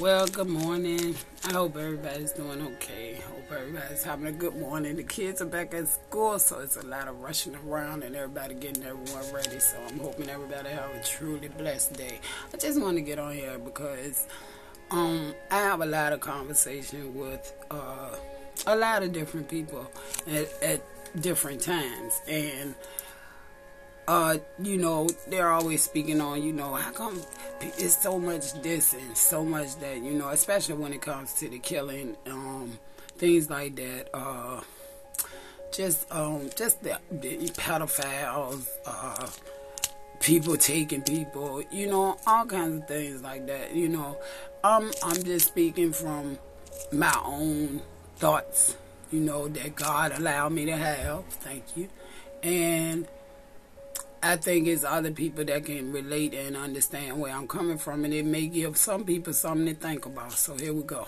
Well, good morning. I hope everybody's doing okay. Hope everybody's having a good morning. The kids are back at school, so it's a lot of rushing around and everybody getting everyone ready. So I'm hoping everybody have a truly blessed day. I just want to get on here because um, I have a lot of conversation with uh, a lot of different people at, at different times, and uh, you know, they're always speaking on, you know, how come it's so much this and so much that, you know, especially when it comes to the killing, um, things like that. Uh, just, um, just the, the pedophiles, uh, people taking people, you know, all kinds of things like that. You know, I'm I'm just speaking from my own thoughts, you know, that God allowed me to have. Thank you, and I think it's other people that can relate and understand where I'm coming from, and it may give some people something to think about. So here we go.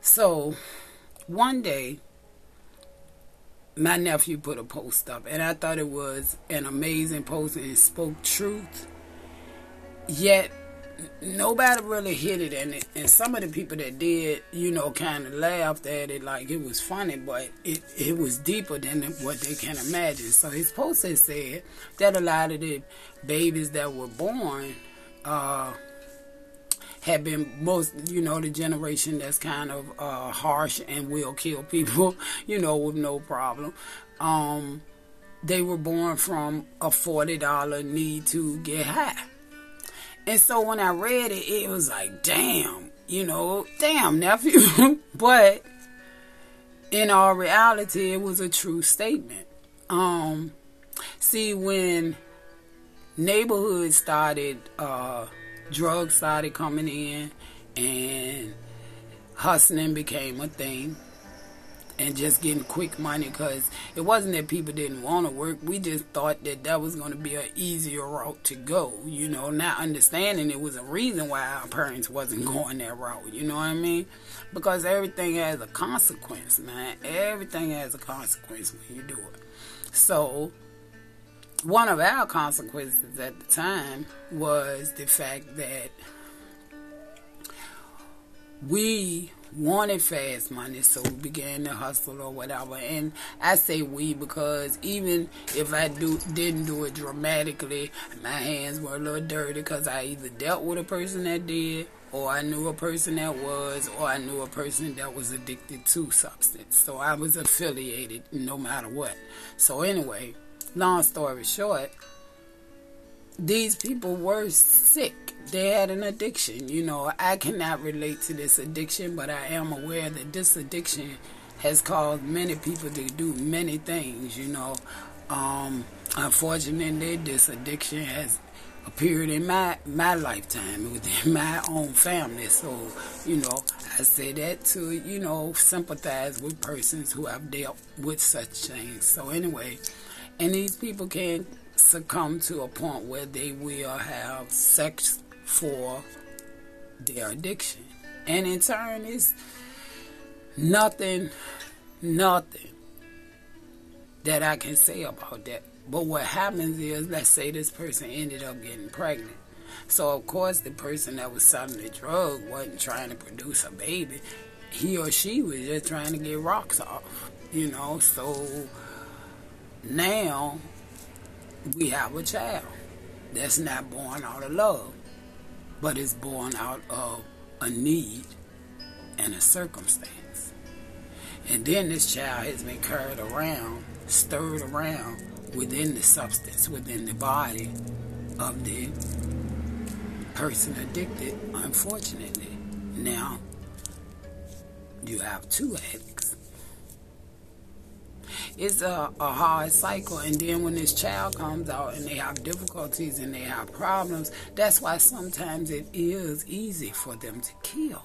So one day, my nephew put a post up, and I thought it was an amazing post and spoke truth. Yet nobody really hit it and, it, and some of the people that did, you know, kind of laughed at it like it was funny, but it, it was deeper than what they can imagine. So his post has said that a lot of the babies that were born uh, had been most, you know, the generation that's kind of uh, harsh and will kill people, you know, with no problem. Um, they were born from a $40 need to get high and so when I read it, it was like, damn, you know, damn, nephew. but in all reality, it was a true statement. Um, see, when neighborhoods started, uh, drugs started coming in and hustling became a thing and just getting quick money because it wasn't that people didn't want to work. We just thought that that was going to be an easier route to go, you know, not understanding it was a reason why our parents wasn't going that route, you know what I mean? Because everything has a consequence, man. Everything has a consequence when you do it. So, one of our consequences at the time was the fact that we wanted fast money, so we began to hustle or whatever. And I say we because even if I do didn't do it dramatically, my hands were a little dirty because I either dealt with a person that did, or I knew a person that was, or I knew a person that was addicted to substance. So I was affiliated no matter what. So anyway, long story short, these people were sick they had an addiction. You know, I cannot relate to this addiction, but I am aware that this addiction has caused many people to do many things. You know, um, unfortunately, this addiction has appeared in my my lifetime within my own family. So, you know, I say that to you know sympathize with persons who have dealt with such things. So anyway, and these people can succumb to a point where they will have sex for their addiction. And in turn, it's nothing, nothing that I can say about that. But what happens is, let's say this person ended up getting pregnant. So, of course, the person that was selling the drug wasn't trying to produce a baby. He or she was just trying to get rocks off, you know. So now we have a child that's not born out of love but is born out of a need and a circumstance. And then this child has been carried around, stirred around within the substance, within the body of the person addicted, unfortunately. Now, you have two addicts it's a, a hard cycle. And then when this child comes out and they have difficulties and they have problems, that's why sometimes it is easy for them to kill.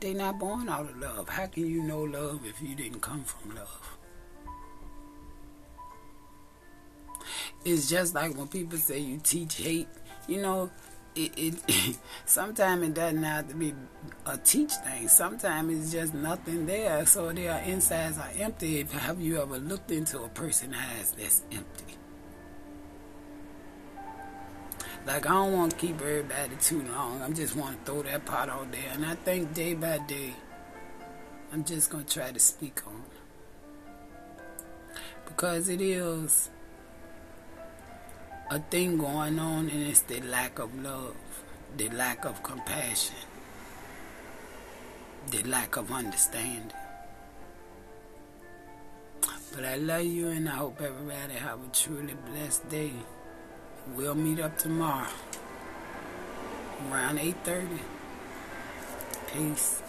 They're not born out of love. How can you know love if you didn't come from love? It's just like when people say you teach hate. You know, it, it sometimes it doesn't have to be a teach thing. Sometimes it's just nothing there. So their insides are empty. Have you ever looked into a person's eyes that's empty? like I don't want to keep everybody too long. I just want to throw that pot out there, and I think day by day, I'm just gonna try to speak on because it is a thing going on, and it's the lack of love, the lack of compassion, the lack of understanding. But I love you, and I hope everybody have a truly blessed day. We'll meet up tomorrow around 8.30. Peace.